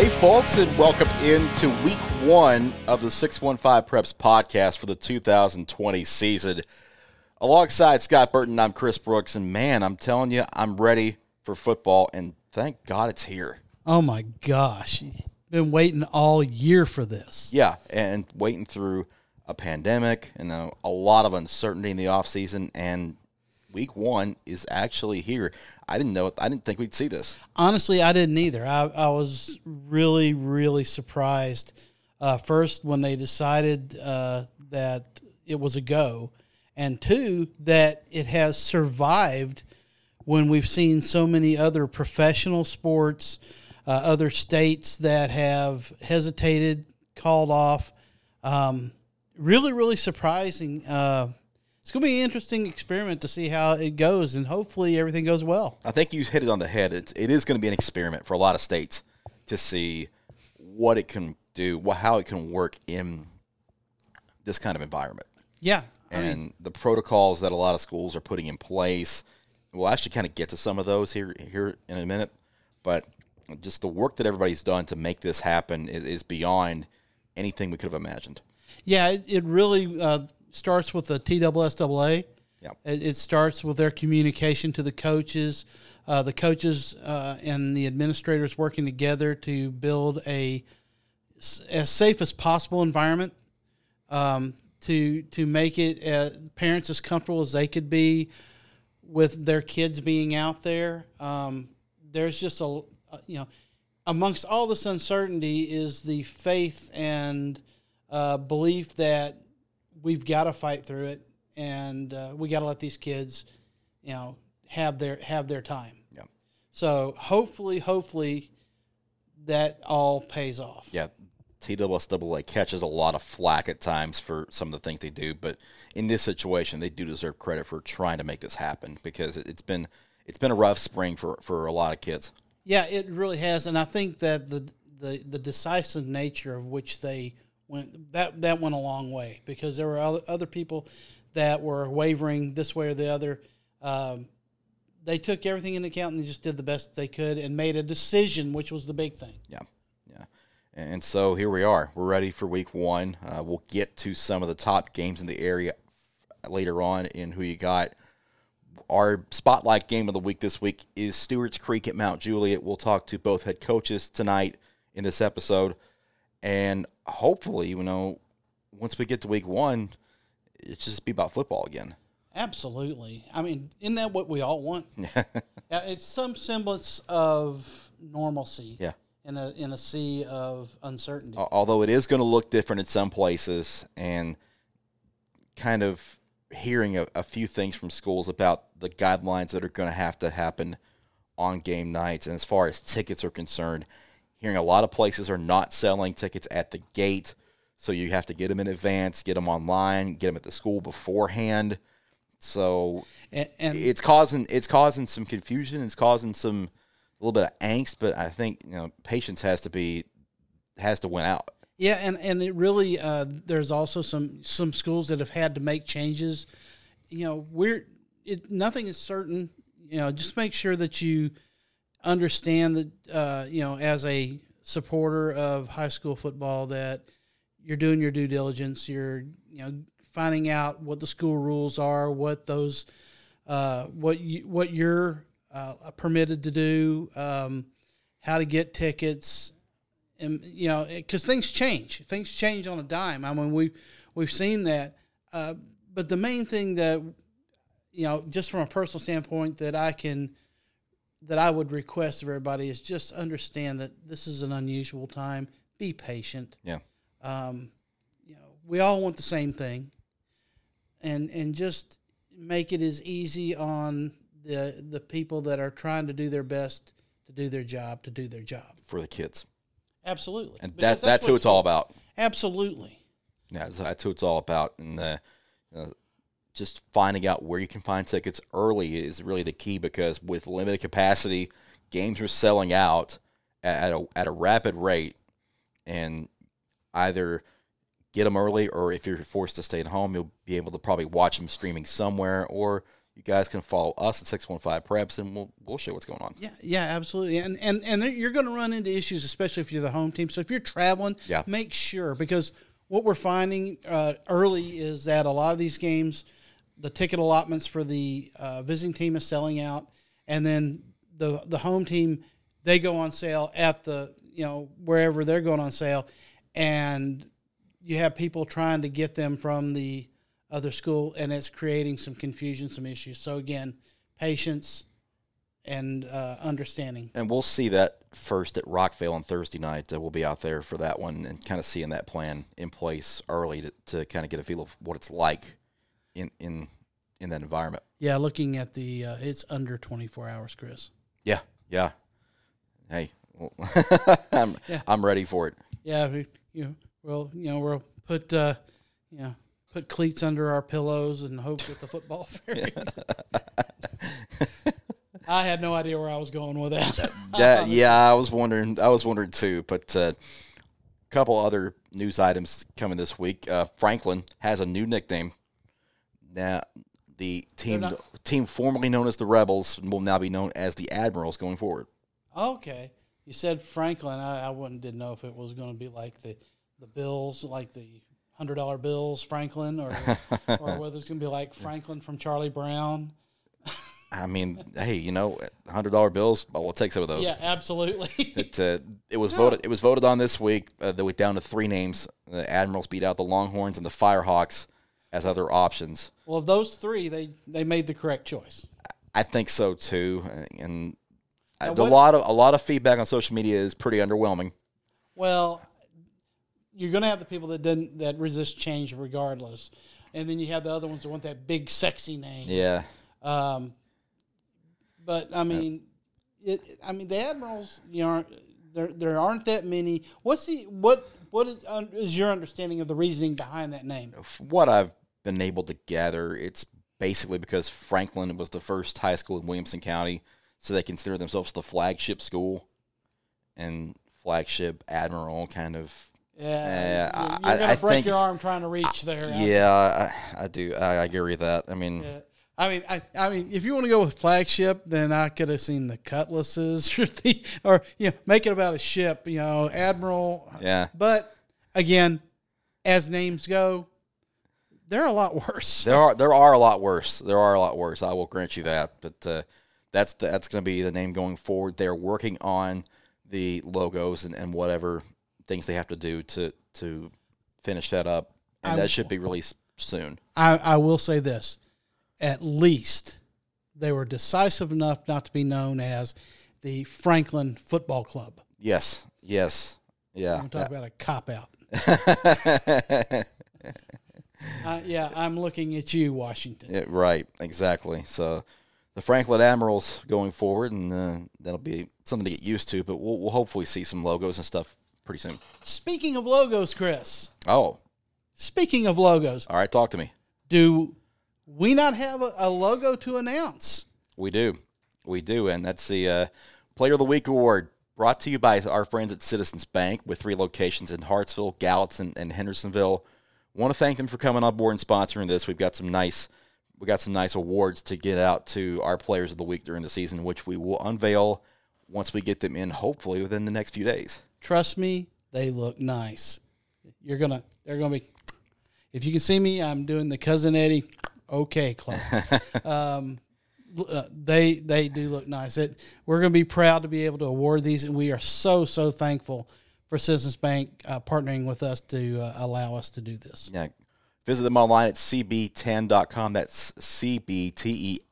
Hey, folks, and welcome into week one of the 615 Preps podcast for the 2020 season. Alongside Scott Burton, I'm Chris Brooks, and man, I'm telling you, I'm ready for football, and thank God it's here. Oh my gosh. Been waiting all year for this. Yeah, and waiting through a pandemic and a, a lot of uncertainty in the offseason, and week one is actually here. I didn't know. I didn't think we'd see this. Honestly, I didn't either. I, I was really, really surprised. Uh, first, when they decided uh, that it was a go, and two, that it has survived when we've seen so many other professional sports, uh, other states that have hesitated, called off. Um, really, really surprising. It's going to be an interesting experiment to see how it goes, and hopefully everything goes well. I think you hit it on the head. It's, it is going to be an experiment for a lot of states to see what it can do, how it can work in this kind of environment. Yeah. I and mean, the protocols that a lot of schools are putting in place. We'll actually kind of get to some of those here here in a minute, but just the work that everybody's done to make this happen is, is beyond anything we could have imagined. Yeah, it, it really uh, starts with the TSSAA. Yep. It, it, starts with their communication to the coaches, uh, the coaches uh, and the administrators working together to build a as safe as possible environment um, to to make it uh, parents as comfortable as they could be with their kids being out there. Um, there's just a uh, you know amongst all this uncertainty is the faith and uh, belief that we've got to fight through it, and uh, we got to let these kids, you know, have their have their time. Yeah. So hopefully, hopefully, that all pays off. Yeah. TSSAA catches a lot of flack at times for some of the things they do, but in this situation, they do deserve credit for trying to make this happen because it's been it's been a rough spring for, for a lot of kids. Yeah, it really has, and I think that the the, the decisive nature of which they that that went a long way because there were other people that were wavering this way or the other. Um, they took everything into account and they just did the best they could and made a decision, which was the big thing. Yeah, yeah. And so here we are. We're ready for week one. Uh, we'll get to some of the top games in the area later on in who you got. Our spotlight game of the week this week is Stewart's Creek at Mount Juliet. We'll talk to both head coaches tonight in this episode. And hopefully, you know, once we get to week one, it just be about football again. Absolutely. I mean, isn't that what we all want? yeah, it's some semblance of normalcy. Yeah. In a in a sea of uncertainty. Although it is going to look different in some places, and kind of hearing a, a few things from schools about the guidelines that are going to have to happen on game nights, and as far as tickets are concerned, Hearing a lot of places are not selling tickets at the gate, so you have to get them in advance, get them online, get them at the school beforehand. So and, and it's causing it's causing some confusion. It's causing some a little bit of angst, but I think you know patience has to be has to win out. Yeah, and and it really uh, there's also some some schools that have had to make changes. You know, we're it, nothing is certain. You know, just make sure that you understand that uh, you know as a supporter of high school football that you're doing your due diligence. You're you know finding out what the school rules are, what those uh, what you what you're uh, permitted to do, um, how to get tickets, and you know because things change. Things change on a dime. I mean we we've seen that. Uh, but the main thing that you know, just from a personal standpoint, that I can that I would request of everybody is just understand that this is an unusual time. Be patient. Yeah. Um, you know, we all want the same thing, and and just make it as easy on the the people that are trying to do their best to do their job to do their job for the kids. Absolutely, and that that's, that's who it's all about. Absolutely. Yeah, that's who it's all about, and uh, uh, just finding out where you can find tickets early is really the key because with limited capacity, games are selling out at a, at a rapid rate, and either get them early or if you're forced to stay at home, you'll be able to probably watch them streaming somewhere or you guys can follow us at 615 Preps and we'll, we'll show what's going on. Yeah, yeah, absolutely. And and and you're going to run into issues, especially if you're the home team. So if you're traveling, Yeah. make sure because what we're finding uh, early is that a lot of these games, the ticket allotments for the uh, visiting team is selling out, and then the the home team they go on sale at the you know wherever they're going on sale, and you have people trying to get them from the other school, and it's creating some confusion, some issues. So again, patience and uh, understanding. And we'll see that first at Rockvale on Thursday night. Uh, we'll be out there for that one and kind of seeing that plan in place early to, to kind of get a feel of what it's like in in in that environment. Yeah, looking at the uh, it's under 24 hours, Chris. Yeah, yeah. Hey, well, I'm I'm ready for it. Yeah, we, you know, we'll you know we'll put uh, you know put cleats under our pillows and hope that the football fairies. I had no idea where I was going with that. That, yeah, I was wondering. I was wondering too. But a uh, couple other news items coming this week. Uh, Franklin has a new nickname. Now, the team not- team formerly known as the Rebels will now be known as the Admirals going forward. okay, you said Franklin. I, I wouldn't didn't know if it was going to be like the the bills, like the hundred dollar bills, Franklin, or or whether it's going to be like Franklin from Charlie Brown. I mean, hey, you know, hundred dollar bills. Oh, we'll take some of those. Yeah, absolutely. It uh, it was voted it was voted on this week. Uh, that week down to three names. The Admirals beat out the Longhorns and the Firehawks as other options. well, of those three, they they made the correct choice. I think so too, and Now a what- lot of a lot of feedback on social media is pretty underwhelming. Well, you're going to have the people that didn't that resist change regardless, and then you have the other ones that want that big sexy name. Yeah, Um, but I mean, it. I mean, the admirals. You know, there there aren't that many. What's the what what is, is your understanding of the reasoning behind that name? What I've been able to gather, it's basically because Franklin was the first high school in Williamson County, so they consider themselves the flagship school, and flagship admiral kind of. Yeah, I- eh, you're, I- going I break think your arm trying to reach there. Yeah, I, I do. I, I agree with that. I mean, Yeah. I mean, I, I mean, if you want to go with flagship, then I could have seen the cutlasses or the, or you know, make it about a ship, you know, admiral. yeah. But again, as names go, they're a lot worse. There are there are a lot worse. There are a lot worse. I will grant you that. But uh, that's the, that's going to be the name going forward. They're working on the logos and, and whatever things they have to do to to finish that up, and I- that should be released soon. I, I will say this: at least they were decisive enough not to be known as the Franklin Football Club. Yes. Yes. Yeah. I'm talking about a cop out. Uh, yeah, I'm looking at you, Washington. Right. Exactly. So. The Franklin Admirals going forward, and uh, that'll be something to get used to. But we'll, we'll hopefully see some logos and stuff pretty soon. Speaking of logos, Chris. Oh, Speaking of logos, all right. Talk to me. do we not have a, a logo to announce? We do. We do. And that's the uh, Player of the Week award brought to you by our friends at Citizens Bank with three locations in Hartsville, Gallatin, and Hendersonville. Want to thank them for coming on board and sponsoring this. We've got some nice we got some nice awards to get out to our players of the week during the season, which we will unveil once we get them in, hopefully within the next few days. Trust me, they look nice. You're gonna, they're gonna be. If you can see me, I'm doing the cousin Eddie. Okay, Clark. um, uh, they they do look nice. It, we're gonna be proud to be able to award these, and we are so so thankful for Citizens Bank uh, partnering with us to uh, allow us to do this. Yeah. Visit them online at cbtenn.com. That's cbtenn.com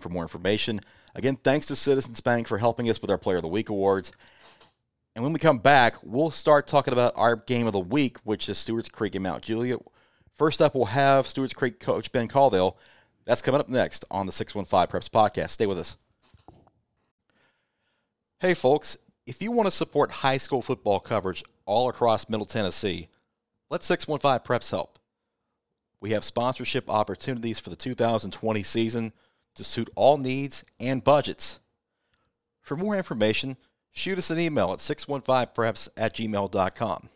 for more information. Again, thanks to Citizens Bank for helping us with our Player of the Week awards. And when we come back, we'll start talking about our game of the week, which is Stewart's Creek and Mount Juliet. First up, we'll have Stewart's Creek coach Ben Caldwell. That's coming up next on the 615 Preps podcast. Stay with us. Hey, folks, if you want to support high school football coverage all across Middle Tennessee, let 615 Preps help. We have sponsorship opportunities for the 2020 season to suit all needs and budgets. For more information, shoot us an email at 615preps at gmail.com.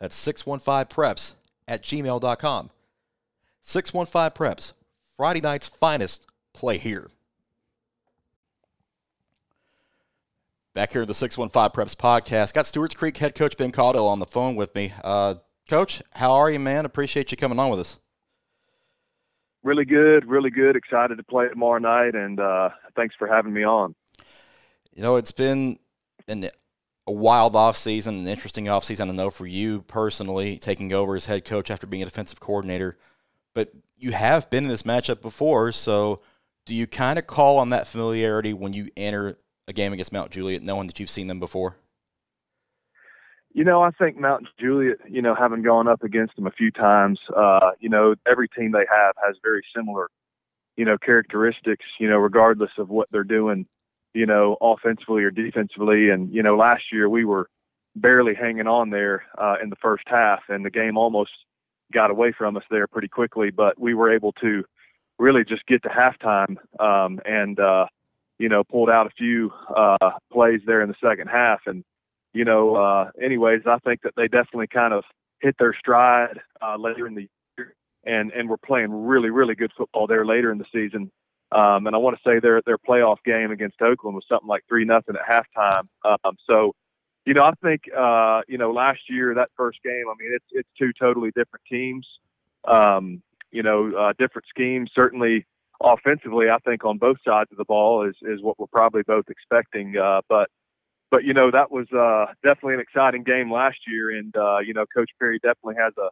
That's 615preps at gmail.com. 615 Preps, Friday night's finest play here. Back here in the 615 Preps podcast, got Stewart's Creek head coach Ben Caudill on the phone with me. Uh, coach, how are you, man? Appreciate you coming on with us. Really good, really good. Excited to play tomorrow night, and uh, thanks for having me on. You know, it's been an, a wild offseason, an interesting offseason, I know, for you personally, taking over as head coach after being a defensive coordinator. But you have been in this matchup before, so do you kind of call on that familiarity when you enter a game against Mount Juliet, knowing that you've seen them before? You know, I think Mount Juliet, you know, having gone up against them a few times, uh, you know, every team they have has very similar, you know, characteristics, you know, regardless of what they're doing, you know, offensively or defensively. And, you know, last year we were barely hanging on there uh, in the first half, and the game almost got away from us there pretty quickly, but we were able to really just get to halftime um, and, uh, you know, pulled out a few uh, plays there in the second half. And, you know, uh, anyways, I think that they definitely kind of hit their stride uh, later in the year, and and we're playing really really good football there later in the season. Um, and I want to say their their playoff game against Oakland was something like three nothing at halftime. Um, so, you know, I think uh, you know last year that first game. I mean, it's it's two totally different teams. Um, you know, uh, different schemes. Certainly, offensively, I think on both sides of the ball is is what we're probably both expecting. Uh, but but you know that was uh, definitely an exciting game last year, and uh, you know Coach Perry definitely has a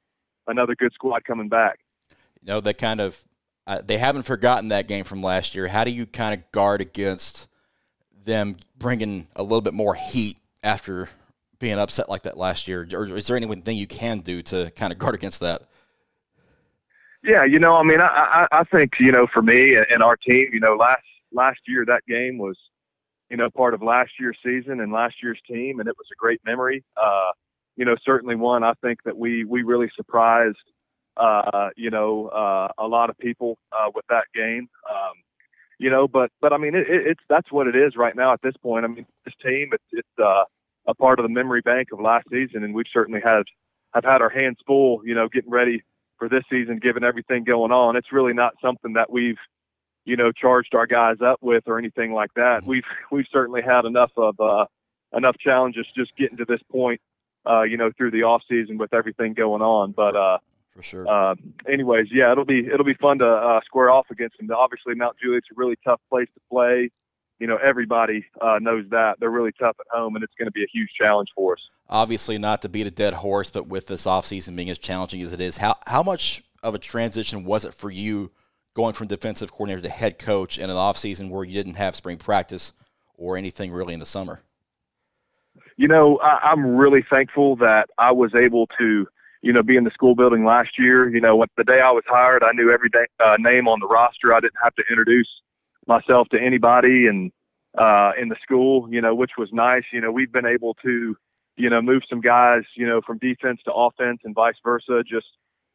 another good squad coming back. You know they kind of uh, they haven't forgotten that game from last year. How do you kind of guard against them bringing a little bit more heat after being upset like that last year, or is there anything you can do to kind of guard against that? Yeah, you know, I mean, I, I, I think you know, for me and our team, you know, last last year that game was, you know, part of last year's season and last year's team, and it was a great memory. Uh, you know, certainly one I think that we we really surprised, uh, you know, uh, a lot of people uh, with that game. Um, you know, but but I mean, it, it, it's that's what it is right now at this point. I mean, this team, it's it's uh, a part of the memory bank of last season, and we've certainly had have had our hands full, you know, getting ready for this season, given everything going on. It's really not something that we've, you know, charged our guys up with or anything like that. We've we've certainly had enough of uh, enough challenges just getting to this point, uh, you know, through the off season with everything going on. But uh, for sure. Uh, anyways, yeah, it'll be it'll be fun to uh, square off against them. Obviously, Mount Juliet's a really tough place to play you know, everybody uh, knows that. They're really tough at home, and it's going to be a huge challenge for us. Obviously, not to beat a dead horse, but with this offseason being as challenging as it is, how, how much of a transition was it for you going from defensive coordinator to head coach in an offseason where you didn't have spring practice or anything really in the summer? You know, I, I'm really thankful that I was able to, you know, be in the school building last year. You know, when, the day I was hired, I knew every day, uh, name on the roster. I didn't have to introduce – myself to anybody and uh, in the school, you know, which was nice. You know, we've been able to, you know, move some guys, you know, from defense to offense and vice versa. Just,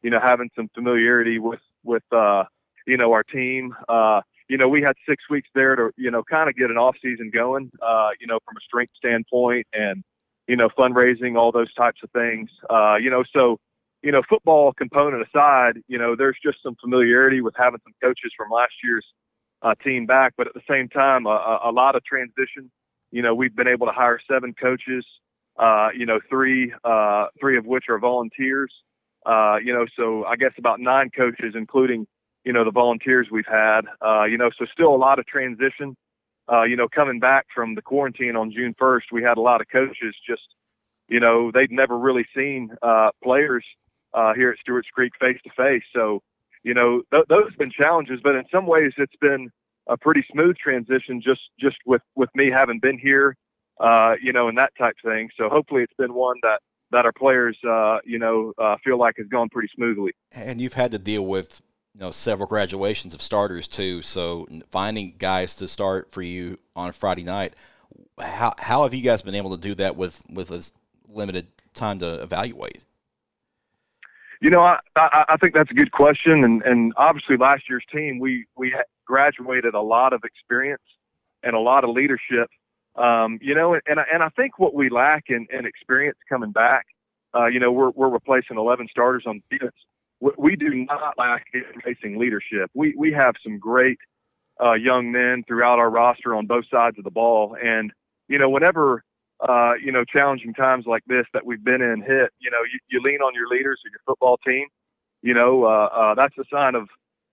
you know, having some familiarity with with uh, you know our team. Uh, you know, we had six weeks there to, you know, kind of get an off season going. Uh, you know, from a strength standpoint and you know fundraising, all those types of things. Uh, you know, so you know, football component aside, you know, there's just some familiarity with having some coaches from last year's uh, team back. But at the same time, a, a lot of transition. You know, we've been able to hire seven coaches. Uh, you know, three uh, three of which are volunteers. Uh, you know, so I guess about nine coaches, including you know the volunteers we've had. Uh, you know, so still a lot of transition. Uh, you know, coming back from the quarantine on June 1st, we had a lot of coaches just, you know, they'd never really seen uh, players here at Stewart's Creek face to face. So, you know, th- those have been challenges, but in some ways it's been a pretty smooth transition just just with with me having been here, uh, you know, and that type of thing. So hopefully it's been one that that our players, uh, you know, uh, feel like has gone pretty smoothly. And you've had to deal with you know several graduations of starters too. So finding guys to start for you on Friday night, how how have you guys been able to do that with with a limited time to evaluate? You know, I, I, I think that's a good question, and, and obviously last year's team we we graduated a lot of experience and a lot of leadership. Um, you know, and and I think what we lack in, in experience coming back, uh, you know, we're we're replacing 11 starters on defense. we do not lack racing leadership. We we have some great uh, young men throughout our roster on both sides of the ball, and you know whenever uh, you know challenging times like this that we've been in hit, you know you, you lean on your leaders or your football team. You know uh, uh, that's a sign of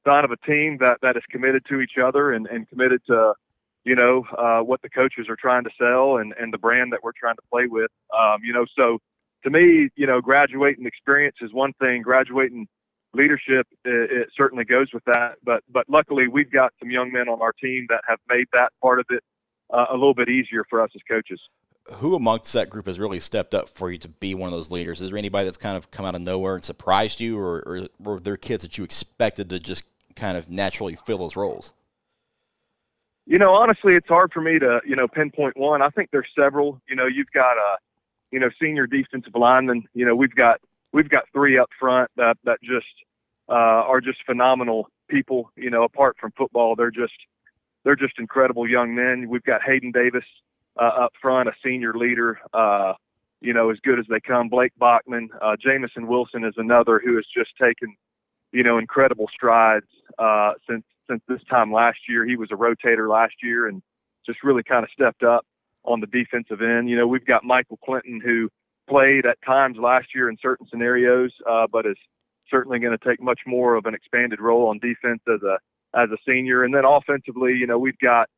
sign of a team that that is committed to each other and, and committed to you know uh, what the coaches are trying to sell and and the brand that we're trying to play with. Um, you know so to me, you know, graduating experience is one thing. Graduating leadership, it, it, certainly goes with that. But but luckily, we've got some young men on our team that have made that part of it uh, a little bit easier for us as coaches. Who amongst that group has really stepped up for you to be one of those leaders? Is there anybody that's kind of come out of nowhere and surprised you, or, or were there kids that you expected to just kind of naturally fill those roles? You know, honestly, it's hard for me to you know pinpoint one. I think there's several. You know, you've got a you know, senior defensive lineman. You know, we've got we've got three up front that that just uh, are just phenomenal people. You know, apart from football, they're just they're just incredible young men. We've got Hayden Davis uh, up front, a senior leader. Uh, you know, as good as they come. Blake Bachman, uh, Jamison Wilson is another who has just taken, you know, incredible strides uh, since since this time last year. He was a rotator last year and just really kind of stepped up on the defensive end. You know, we've got Michael Clinton who played at times last year in certain scenarios, uh, but is certainly going to take much more of an expanded role on defense as a as a senior. And then offensively, you know, we've got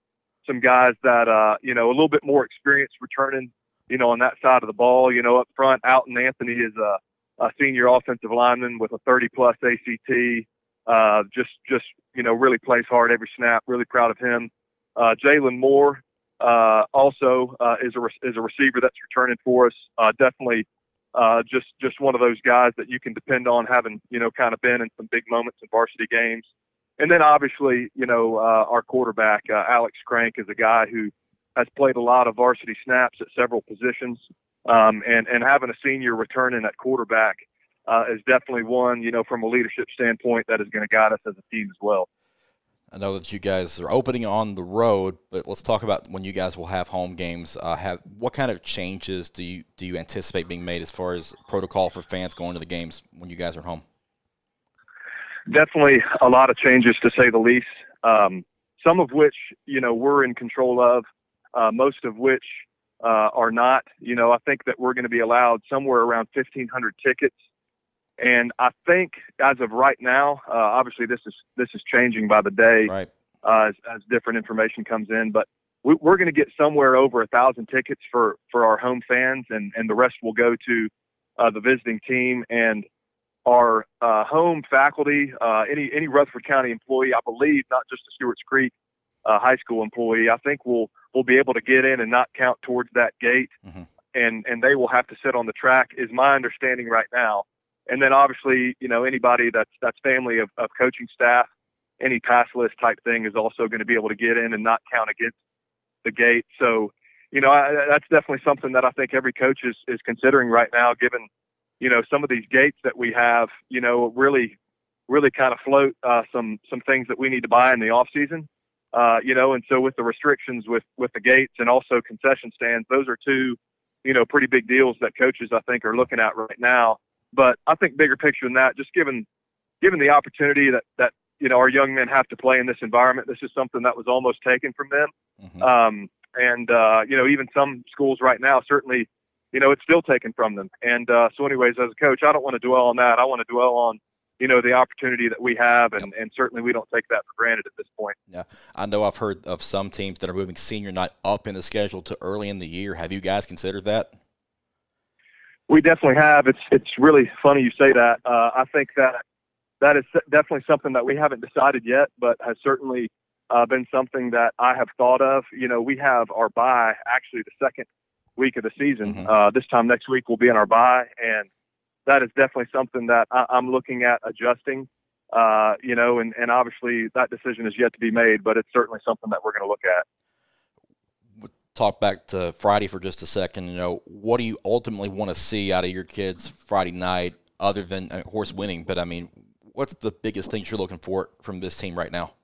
some guys that uh, you know a little bit more experience returning, you know, on that side of the ball. You know, up front, Alton Anthony is a, a senior offensive lineman with a 30 plus ACT. Uh, just just you know really plays hard every snap. Really proud of him. Uh, Jalen Moore uh, also uh, is a is a receiver that's returning for us. Uh, definitely, uh, just just one of those guys that you can depend on having you know kind of been in some big moments in varsity games. And then obviously, you know, uh, our quarterback uh, Alex Crank is a guy who has played a lot of varsity snaps at several positions, um, and and having a senior returning at quarterback is definitely one you know from a leadership standpoint that is going to guide us as a team as well. I know that you guys are opening on the road, but let's talk about when you guys will have home games. Uh, have what kind of changes do you do you anticipate being made as far as protocol for fans going to the games when you guys are home? Definitely a lot of changes to say the least. Um, some of which you know we're in control of, uh, most of which uh, are not. You know, I think that we're going to be allowed somewhere around 1,500 tickets and I think as of right now, uh, obviously this is this is changing by the day right. uh, as, as different information comes in. But we, are going to get somewhere over a thousand tickets for for our home fans, and and the rest will go to uh, the visiting team and our uh, home faculty. Uh, any any Rutherford County employee, I believe, not just a Stewart's Creek uh, high school employee. I think will will be able to get in and not count towards that gate. Mm-hmm. And, and they will have to sit on the track, is my understanding right now and then obviously, you know, anybody that's that's family of, of coaching staff, any pass list type thing is also going to be able to get in and not count against the gate. So, you know, I, that's definitely something that I think every coach is is considering right now, given you know some of these gates that we have. You know, really, really kind of float uh, some some things that we need to buy in the off season. Uh, you know, and so with the restrictions with with the gates and also concession stands, those are two, you know, pretty big deals that coaches I think are looking at right now. But I think bigger picture than that, just given given the opportunity that that you know our young men have to play in this environment, this is something that was almost taken from them. Mm-hmm. Um, and uh, you know, even some schools right now, certainly, you know, it's still taken from them. And uh, so, anyways, as a coach, I don't want to dwell on that. I want to dwell on you know the opportunity that we have and, and certainly we don't take that for granted at this point yeah i know i've heard of some teams that are moving senior night up in the schedule to early in the year have you guys considered that we definitely have. It's it's really funny you say that. Uh, I think that that is definitely something that we haven't decided yet, but has certainly uh, been something that I have thought of. You know, we have our bye actually the second week of the season. Mm-hmm. Uh, this time next week we'll be in our bye, and that is definitely something that I, am looking at adjusting. Uh, you know, and, and obviously that decision is yet to be made, but it's certainly something that we're going to look at talk back to Friday for just a second. You know, what do you ultimately want to see out of your kids Friday night, other than of course winning? But I mean, what's the biggest things you're looking for from this team right now?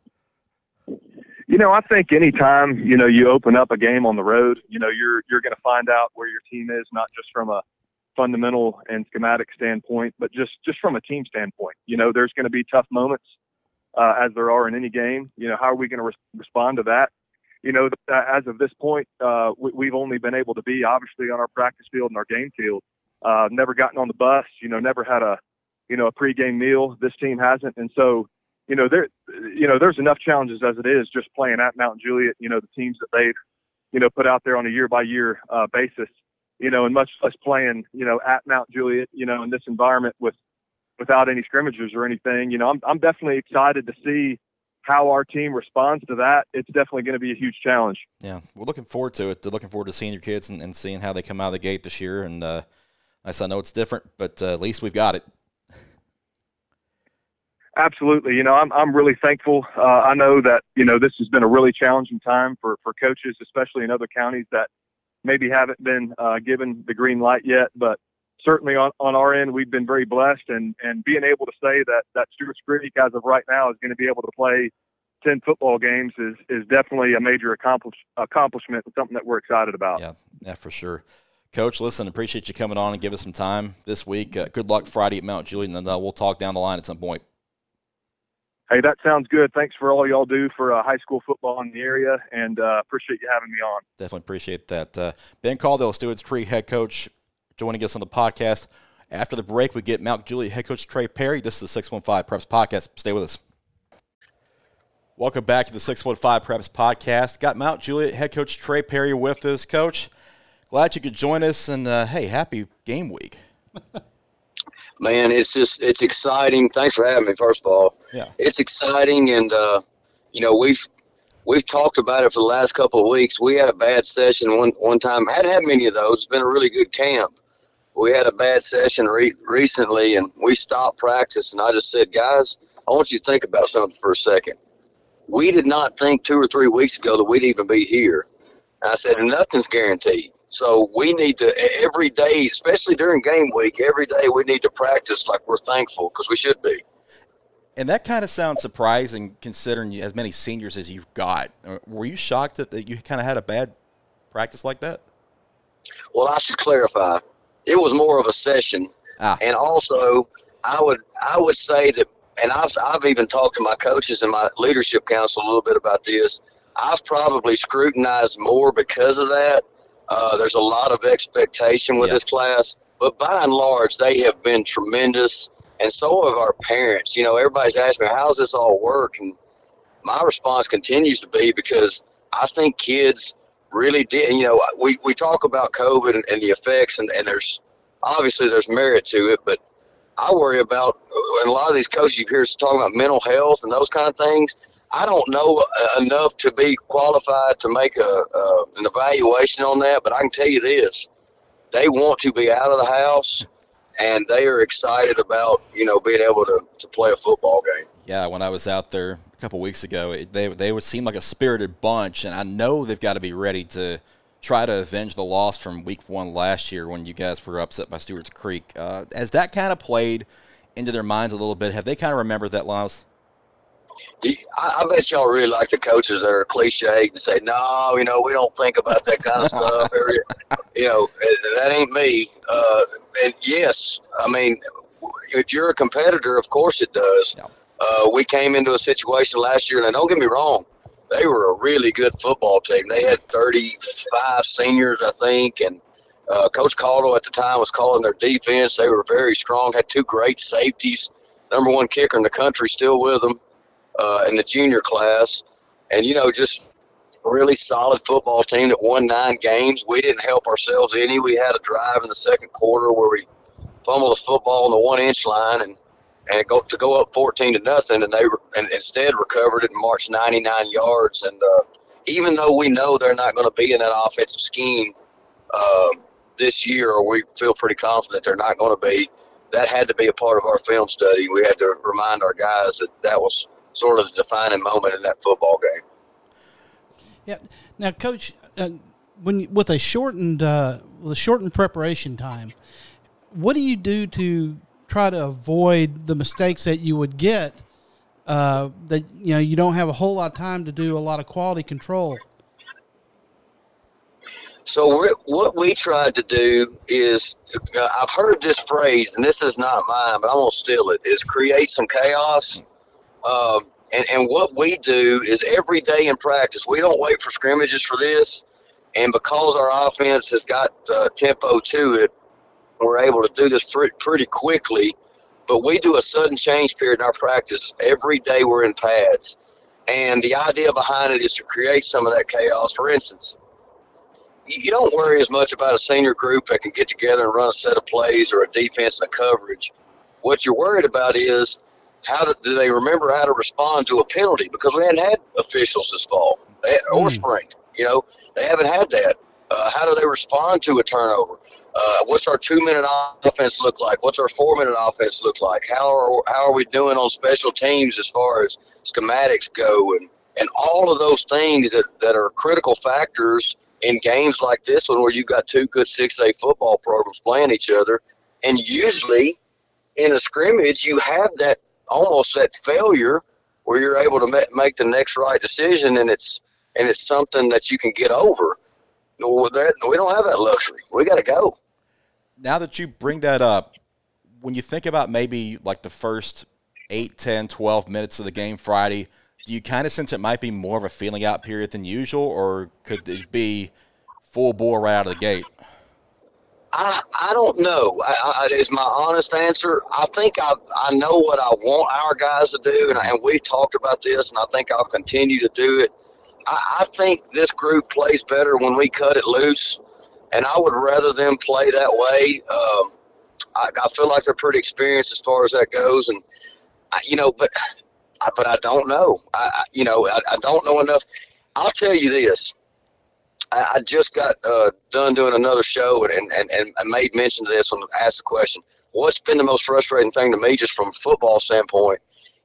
Know, I think anytime you know you open up a game on the road, you know you're you're to find out where your team is, not just from a fundamental and schematic standpoint, but just just from a team standpoint. You know, there's to be tough moments uh, as there are in any game. You know, how are we to re- respond to that? You know, as of this point, uh, we, have only been able to be obviously on our practice field and our game field. Uh, never gotten on the bus. You know, never had a you know a pregame meal. This team hasn't, and so you know there you know there's enough challenges as it is just playing at Mount Juliet. You know, the teams that they've you know put out there on a year by year basis. You know, and much less playing you know at Mount Juliet. You know, in this environment with without any scrimmages or anything. You know, I'm I'm definitely excited to see how our team responds to that. It's definitely going to be a huge challenge. Yeah, we're looking forward to it. Looking forward to seeing your kids and, and seeing how they come out of the gate this year. And uh, I know it's different, but uh, at least we've got it. Absolutely. You know, I'm I'm really thankful. Uh, I know that you know this has been a really challenging time for for coaches, especially in other counties that maybe haven't been uh, given the green light yet. But certainly on, on our end, we've been very blessed, and and being able to say that that Stewart's Creek, as of right now, is going to be able to play ten football games is is definitely a major accomplish, accomplishment and something that we're excited about. Yeah, yeah, for sure. Coach, listen, appreciate you coming on and give us some time this week. Uh, good luck Friday at Mount Juliet, and uh, we'll talk down the line at some point. Hey, that sounds good. Thanks for all y'all do for uh, high school football in the area, and uh, appreciate you having me on. Definitely appreciate that. Uh, ben Caldwell, Stewart's Creek head coach, joining us on the podcast. After the break, we get Mount Juliet head coach Trey Perry. This is the 615 Preps podcast. Stay with us. Welcome back to the 615 Preps podcast. Got Mount Juliet head coach Trey Perry with us. Coach, glad you could join us. And uh, hey, happy game week. Man, it's just, it's exciting. Thanks for having me, first of all. Yeah. It's exciting. And, uh, you know, we've, we've talked about it for the last couple of weeks. We had a bad session one one time. Hadn't had many of those. It's been a really good camp. We had a bad session re- recently, and we stopped practice. And I just said, guys, I want you to think about something for a second. We did not think two or three weeks ago that we'd even be here. And I said, nothing's guaranteed. So we need to every day, especially during game week, every day we need to practice like we're thankful because we should be. And that kind of sounds surprising considering as many seniors as you've got. Uh, were you shocked that, that you kind of had a bad practice like that? Well, I should clarify. It was more of a session. Ah. And also, I would I would say that, and I've, I've even talked to my coaches and my leadership council a little bit about this. I've probably scrutinized more because of that. Uh, there's a lot of expectation with this class, but by and large, they have been tremendous and so have our parents. You know, everybody's asking me, how's this all work? And my response continues to be because I think kids really did. You know, we, we talk about COVID and, and the effects, and, and there's obviously there's merit to it, but I worry about, and a lot of these coaches you hear talking about mental health and those kind of things. I don't know enough to be qualified to make a, uh, an evaluation on that, but I can tell you this: they want to be out of the house and they are excited about you know being able to, to play a football game. Yeah, when I was out there a couple weeks ago, it, they they would seem like a spirited bunch, and I know they've got to be ready to try to avenge the loss from Week One last year when you guys were upset by Stewart's Creek. Uh, has that kind of played into their minds a little bit? Have they kind of remembered that loss? I, I bet y'all really like the coaches that are cliche and say, "No, you know, we don't think about that kind of stuff." you know, that ain't me. Uh, and yes, I mean, if you're a competitor, of course it does. Yeah. Uh, we came into a situation last year, and don't get me wrong, they were a really good football team. They had 35 seniors, I think, and uh, Coach Caldwell at the time was calling their defense. They were very strong. Had two great safeties. Number one kicker in the country still with them uh, in the junior class, and you know just really solid football team that won nine games. We didn't help ourselves any. We had a drive in the second quarter where we fumbled the football on the one inch line and and go to go up 14 to nothing, and they and instead recovered it and marched 99 yards. And uh, even though we know they're not going to be in that offensive scheme uh, this year, we feel pretty confident they're not going to be, that had to be a part of our film study. We had to remind our guys that that was sort of the defining moment in that football game. Yeah. Now, Coach, uh, when with a shortened uh, with a shortened preparation time, what do you do to try to avoid the mistakes that you would get? Uh, that you know you don't have a whole lot of time to do a lot of quality control. So what we tried to do is, uh, I've heard this phrase, and this is not mine, but I'm gonna steal it. Is create some chaos. Um, and, and what we do is every day in practice, we don't wait for scrimmages for this. And because our offense has got uh, tempo to it, we're able to do this pretty, pretty quickly. But we do a sudden change period in our practice every day we're in pads. And the idea behind it is to create some of that chaos. For instance, you don't worry as much about a senior group that can get together and run a set of plays or a defense and a coverage. What you're worried about is how do, do they remember how to respond to a penalty? Because we hadn't had officials this fall or mm. spring. You know, they haven't had that. Uh, how do they respond to a turnover? Uh, what's our two minute offense look like? What's our four minute offense look like? How are how are we doing on special teams as far as schematics go and and all of those things that, that are critical factors in games like this one where you've got two good 6A football programs playing each other. And usually in a scrimmage, you have that almost that failure where you're able to make the next right decision and it's and it's something that you can get over. we don't have that luxury. We got to go. Now that you bring that up, when you think about maybe like the first 8, 10, 12 minutes of the game Friday – do you kind of sense it might be more of a feeling out period than usual, or could it be full bore right out of the gate? I, I don't know. I, I, is my honest answer. I think I, I know what I want our guys to do, and, and we've talked about this, and I think I'll continue to do it. I, I think this group plays better when we cut it loose, and I would rather them play that way. Um, I, I feel like they're pretty experienced as far as that goes, and I, you know, but but I don't know. I, you know, I, I, don't know enough. I'll tell you this. I, I just got uh, done doing another show and, and, and I made mention of this when I asked the question. What's been the most frustrating thing to me, just from a football standpoint,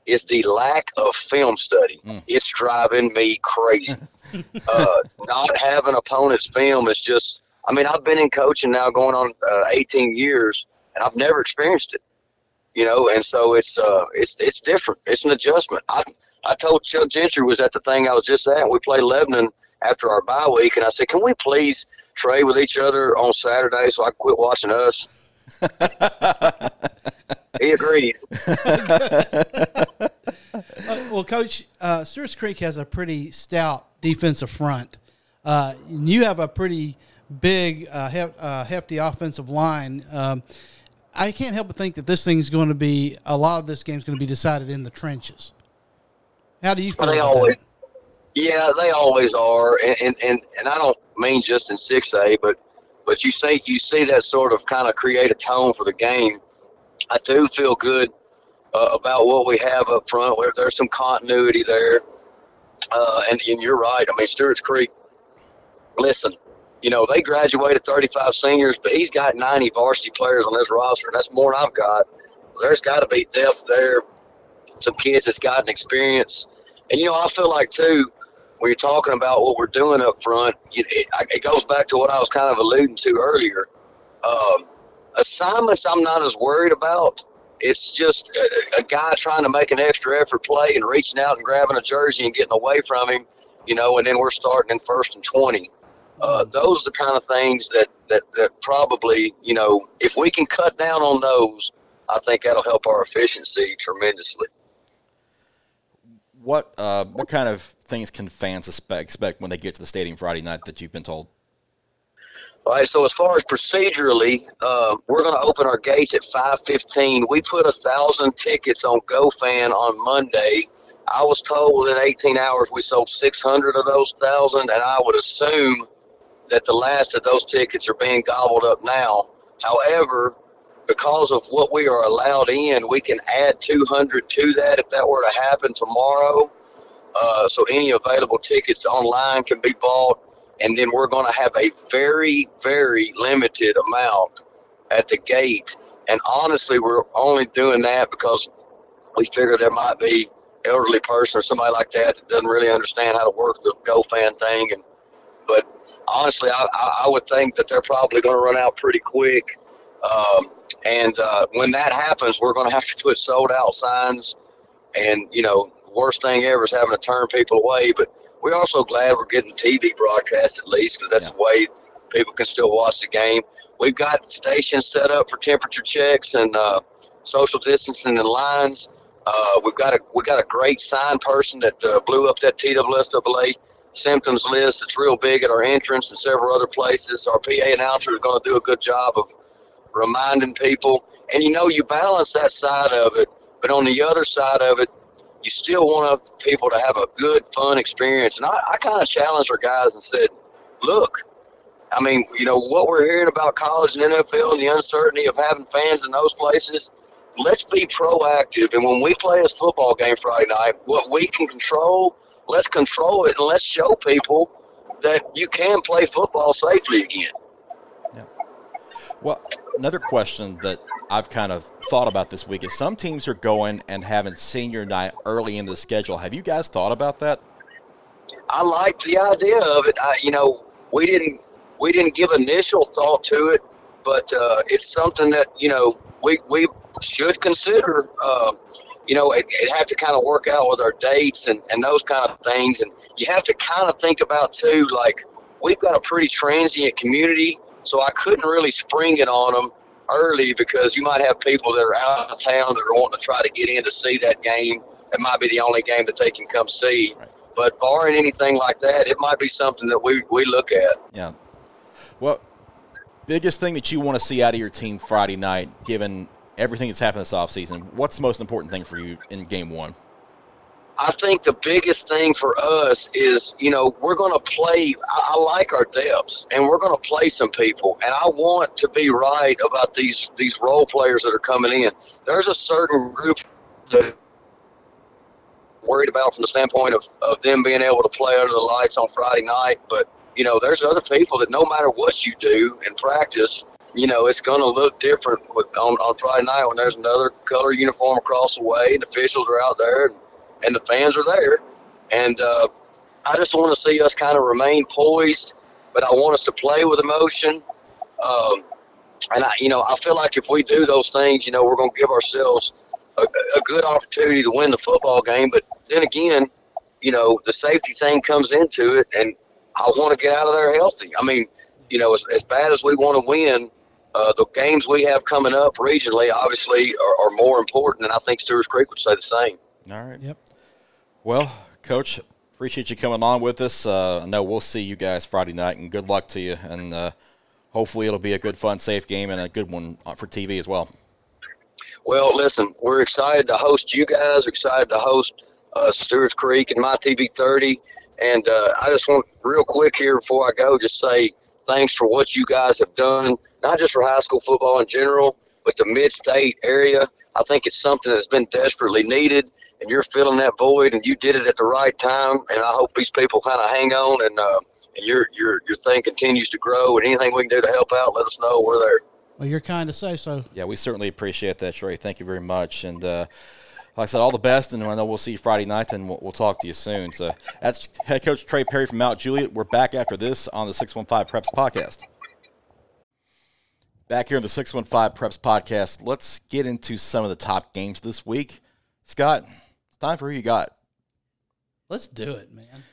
is the lack of film study. Mm. It's driving me crazy. uh, not having opponents' film is just. I mean, I've been in coaching now going on uh, 18 years, and I've never experienced it you know, and so it's uh it's it's different. It's an adjustment. I I told Chuck Gentry was at the thing I was just at. We played Lebanon after our bye week, and I said, "Can we please trade with each other on Saturday so I can quit watching us?" he agrees. uh, well, Coach, uh, Stewart's Creek has a pretty stout defensive front. Uh, you have a pretty big, uh, hef- uh, hefty offensive line. Um, I can't help but think that this thing is going to be a lot of this game is going to be decided in the trenches. How do you feel? They always, that? Yeah, they always are, and, and and and I don't mean just in six A, but but you see you see that sort of kind of create a tone for the game. I do feel good uh, about what we have up front. Where there's some continuity there, uh, and and you're right. I mean, Stewart's Creek. Listen, you know, they graduated 35 seniors, but he's got 90 varsity players on his roster. That's more than I've got. There's got to be depth there. Some kids that's gotten experience. And, you know, I feel like, too, when you're talking about what we're doing up front, it, it, it goes back to what I was kind of alluding to earlier. Um, assignments I'm not as worried about. It's just a, a, guy trying to make an extra effort play and reaching out and grabbing a jersey and getting away from him, you know, and then we're starting in first and 20. Uh, those are the kind of things that, that, that probably, you know, if we can cut down on those, I think that'll help our efficiency tremendously. What uh, what kind of things can fans expect, when they get to the stadium Friday night that you've been told? All right. So as far as procedurally, uh, we're going to open our gates at 5:15. We put a thousand tickets on GoFan on Monday. I was told within 18 hours we sold 600 of those thousand, and I would assume that the last of those tickets are being gobbled up now. However, because of what we are allowed in, we can add 200 to that if that were to happen tomorrow. Uh, so any available tickets online can be bought, and then we're going to have a very, very limited amount at the gate. And honestly, we're only doing that because we figure there might be elderly person or somebody like that that doesn't really understand how to work the GoFan thing. And but honestly, I, I would think that they're probably going to run out pretty quick. Um, and uh, when that happens, we're going to have to put sold out signs. And, you know, worst thing ever is having to turn people away. But we're also glad we're getting TV broadcast at least because that's yeah. the way people can still watch the game. We've got stations set up for temperature checks and uh, social distancing and lines. Uh, we've got a we got a great sign person that uh, blew up that TSSAA symptoms list. It's real big at our entrance and several other places. Our PA announcer is going to do a good job of reminding people. And you know, you balance that side of it, but on the other side of it, you still want people to have a good, fun experience. And I, I kind of challenged our guys and said, look, I mean, you know, what we're hearing about college and NFL and the uncertainty of having fans in those places, let's be proactive. And when we play this football game Friday night, what we can control, let's control it and let's show people that you can play football safely again. Yeah. Well, another question that I've kind of thought about this week is some teams are going and having senior night early in the schedule. Have you guys thought about that? I like the idea of it. I, you know, we didn't we didn't give initial thought to it, but uh, it's something that you know we we should consider. Uh, you know, it, it have to kind of work out with our dates and, and those kind of things. And you have to kind of think about too, like we've got a pretty transient community, so I couldn't really spring it on them early because you might have people that are out of town that are wanting to try to get in to see that game. It might be the only game that they can come see. Right. But barring anything like that, it might be something that we, we look at. Yeah. Well, biggest thing that you want to see out of your team Friday night, given everything that's happened this offseason, what's the most important thing for you in game one? I think the biggest thing for us is, you know, we're going to play. I like our depths, and we're going to play some people. And I want to be right about these these role players that are coming in. There's a certain group that worried about from the standpoint of, of them being able to play under the lights on Friday night. But you know, there's other people that no matter what you do in practice, you know, it's going to look different with, on, on Friday night when there's another color uniform across the way and officials are out there and, and the fans are there. And uh, I just want to see us kind of remain poised, but I want us to play with emotion. Um, and I, you know, I feel like if we do those things, you know, we're going to give ourselves a, a good opportunity to win the football game. But then again, you know, the safety thing comes into it, and I want to get out of there healthy. I mean, you know, as, as bad as we want to win, uh, the games we have coming up regionally obviously are, are, more important, and I think Stewart's Creek would say the same. All right. Yep. Well, Coach, appreciate you coming on with us. Uh, I know we'll see you guys Friday night, and good luck to you. And uh, hopefully, it'll be a good, fun, safe game and a good one for TV as well. Well, listen, we're excited to host you guys. We're excited to host uh, Stewart's Creek and My TV 30. And uh, I just want real quick here before I go, just say thanks for what you guys have done not just for high school football in general, but the mid-state area. I think it's something that's been desperately needed, and you're filling that void, and you did it at the right time. And I hope these people kind of hang on, and uh, and your your your thing continues to grow. And anything we can do to help out, let us know. We're there. Well, you're kind to say so. Yeah, we certainly appreciate that, Trey. Thank you very much, and. Uh, like I said, all the best, and I know we'll see you Friday night, and we'll, we'll, talk to you soon. So that's head coach Trey Perry from Mount Juliet. We're back after this on the 615 Preps podcast. Back here in the 615 Preps podcast, let's get into some of the top games this week. Scott, it's time for who you got. Let's do it, man.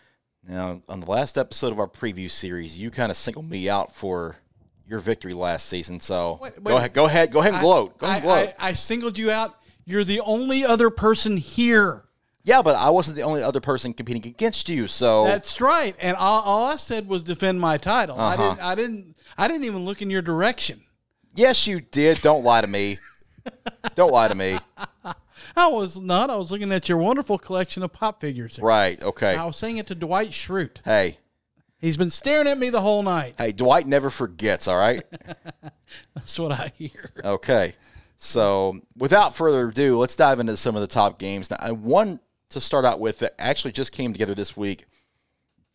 Now, on the last episode of our preview series, you kind of singled me out for your victory last season. So wait, wait, go ahead, go ahead, go ahead and gloat. Go ahead and gloat. I, I, I singled you out. You're the only other person here. Yeah, but I wasn't the only other person competing against you. So that's right. And all, all I said was defend my title. Uh-huh. I didn't. I didn't. I didn't even look in your direction. Yes, you did. Don't lie to me. Don't lie to me. I was not. I was looking at your wonderful collection of pop figures. Here. Right. Okay. I was saying it to Dwight Schrute. Hey. He's been staring at me the whole night. Hey, Dwight never forgets, all right? That's what I hear. Okay. So, without further ado, let's dive into some of the top games. Now, I want to start out with that actually just came together this week.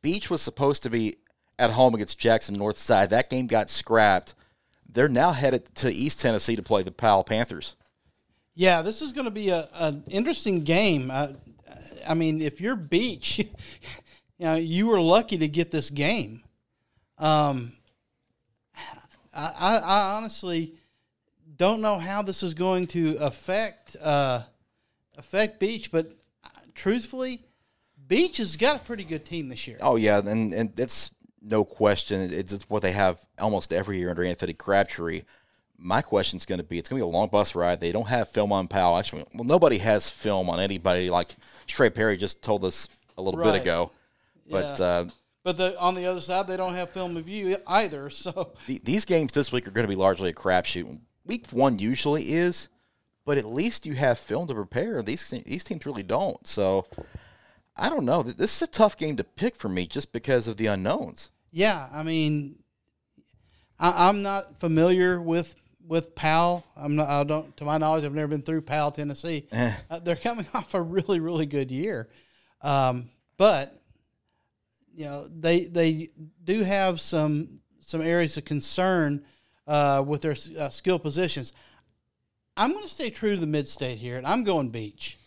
Beech was supposed to be at home against Jackson Northside. That game got scrapped they're now headed to East Tennessee to play the Powell Panthers. Yeah, this is going to be a, an interesting game. Uh, I mean, if you're Beech, you know, you were lucky to get this game. Um, I, I, I honestly don't know how this is going to affect uh, affect Beech, but truthfully, Beech has got a pretty good team this year. Oh yeah, and and it's no question. It's it's what they have almost every year under Anthony Crabtree. My question is going to be: It's going to be a long bus ride. They don't have film on Powell. Actually, well, nobody has film on anybody. Like Trey Perry just told us a little Right. bit ago. But uh, But the, on the other side, they don't have film of you either. So the, these games this week are going to be largely a crapshoot. Week one usually is, but at least you have film to prepare. These these teams really don't. So I don't know. This is a tough game to pick for me just because of the unknowns. yeah, I mean, I, I'm not familiar with with Powell. I'm not. I don't. To my knowledge, I've never been through Powell, Tennessee. Uh, they're coming off a really really good year, um, but you know they they do have some some areas of concern uh, with their uh, skill positions. I'm going to stay true to the mid state here, and I'm going Beech.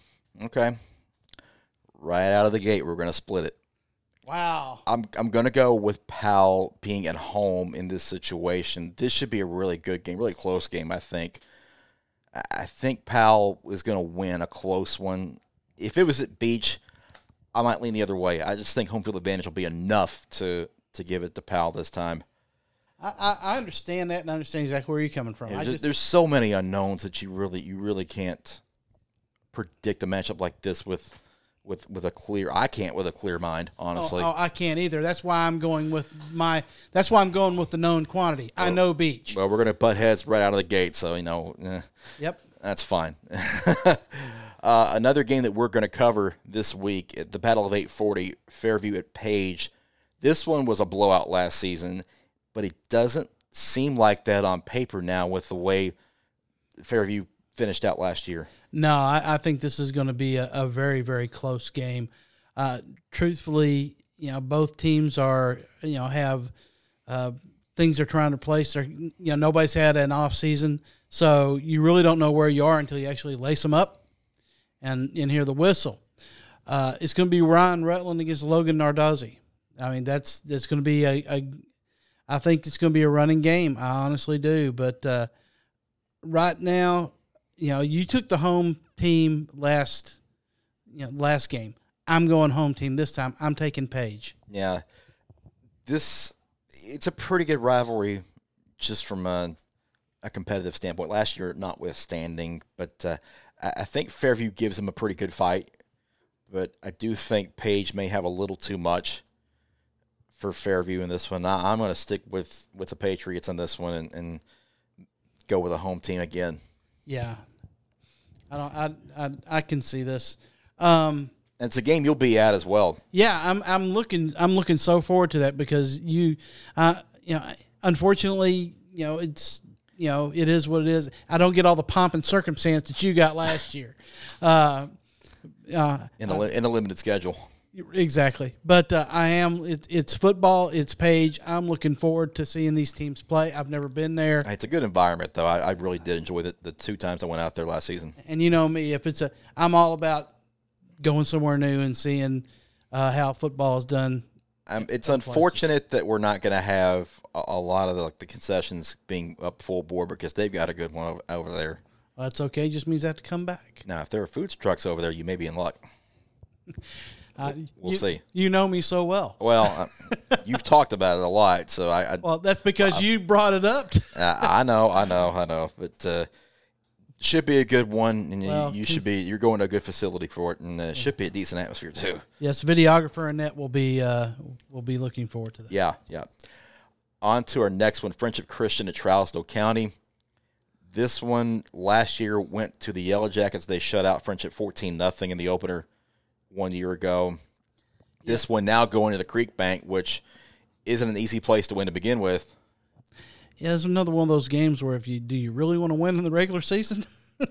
Okay. Right out of the gate, we're going to split it. Wow. I'm I'm going to go with Powell being at home in this situation. This should be a really good game, really close game. I think. I- think Powell is going to win a close one. If it was at Beech, I might lean the other way. I just think home field advantage will be enough to to give it to Powell this time. I, I, understand that and I understand exactly where you're coming from. There's, just there's so many unknowns that you really you really can't predict a matchup like this with with with a clear. I can't with a clear mind, oh, honestly. oh, I can't either. That's why I'm going with my. That's why I'm going with the known quantity. I know Beech. Well, we're gonna butt heads right out of the gate, so you know eh, Yep. that's fine. uh, another game that we're gonna cover this week at the Battle of 840, Fairview at Page. This one was a blowout last season, but it doesn't seem like that on paper now with the way Fairview finished out last year. No, I, I think this is going to be a, a very, very close game. Uh, truthfully, you know, both teams are, you know, have uh, things they're trying to place. They're, you know, nobody's had an off season, so you really don't know where you are until you actually lace them up and and hear the whistle. Uh, it's going to be Ryan Rutland against Logan Nardozzi. I mean, that's that's going to be a, a. I think it's going to be a running game. I honestly do, but uh, right now, you know, you took the home team last, you know, last game. I'm going home team this time. I'm taking Page. Yeah, this it's a pretty good rivalry, just from a, a competitive standpoint. Last year, notwithstanding, but uh, I, I think Fairview gives them a pretty good fight. But I do think Page may have a little too much for Fairview in this one. I, I'm going to stick with with the Patriots on this one and, and go with a home team again. Yeah, I don't. I I, I can see this. Um, it's a game you'll be at as well. yeah, I'm I'm looking I'm looking so forward to that because you, uh, you know, unfortunately, you know, it's you know, it is what it is. I don't get all the pomp and circumstance that you got last year. Uh, uh, in a, in a limited schedule. Exactly, but uh, I am. It, it's football. It's Page. I'm looking forward to seeing these teams play. I've never been there, It's a good environment, though. I, I really did enjoy the, the two times I went out there last season. and you know me. If it's a, I'm all about going somewhere new and seeing uh, how football is done. Um, it's unfortunate that we're not going to have a, a lot of the, like, the concessions being up full board because they've got a good one over, over there. Well, that's okay. It Just means I have to come back. Now, if there are food trucks over there, you may be in luck. Uh, We'll you, see. You know me so well. Well, uh, you've talked about it a lot, so I I, Well, that's because you brought it up. I I know, I know, I know, but uh, should be a good one, and you- Well, you should be you're going to a good facility for it, and uh, should be a decent atmosphere too. yes, videographer Annette will be uh, will be looking forward to that. Yeah, yeah. On to our next one, Friendship Christian at Trousdale County. This one last year went to the Yellow Jackets. They shut out Friendship 14 nothing in the opener one year ago. This one now going to the Creek Bank, which isn't an easy place to win to begin with. Yeah, it's another one of those games where if you do you really want to win in the regular season?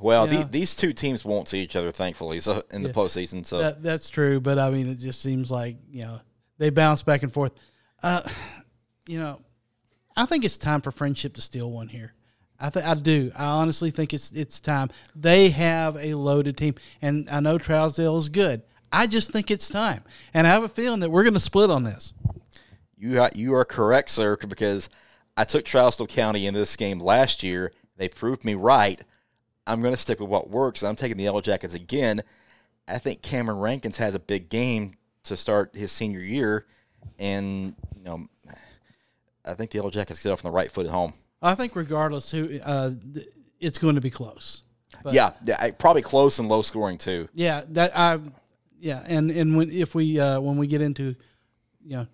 Well, Yeah. the, these two teams won't see each other, thankfully, so in the postseason. So That, that's true, but I mean, it just seems like you know they bounce back and forth. Uh, you know, I think it's time for friendship to steal one here. I think I do. I honestly think it's it's time. They have a loaded team, and I know Trousdale is good. I just think it's time, and I have a feeling that we're going to split on this. You are, you are correct, sir, because I took Trousdale County in this game last year. They proved me right. I'm going to stick with what works. I'm taking the Yellow Jackets again. I think Cameron Rankins has a big game to start his senior year. and you know, I think the Yellow Jackets get off on the right foot at home. I think regardless who, uh, it's going to be close. But- yeah, yeah, probably close and low scoring too. Yeah, that I, yeah, and and when if we uh, when we get into, you know,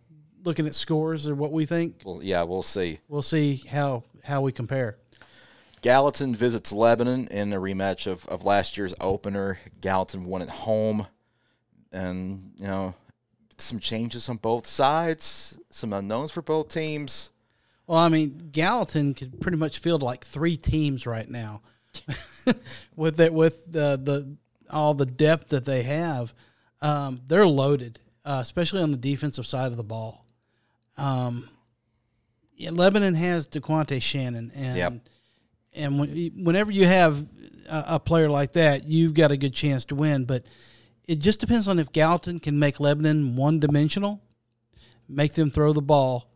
looking at scores or what we think, Well, yeah, we'll see. we'll see how how we compare. Gallatin visits Lebanon in a rematch of, of last year's opener. Gallatin won at home, and you know, some changes on both sides, some unknowns for both teams. Well, I mean, Gallatin could pretty much field like three teams right now, with it with the the all the depth that they have. Um, they're loaded, uh, especially on the defensive side of the ball. Um, yeah, Lebanon has DeQuante Shannon, and Yep. and when, whenever you have a, a player like that, you've got a good chance to win. But it just depends on if Gallatin can make Lebanon one dimensional, make them throw the ball,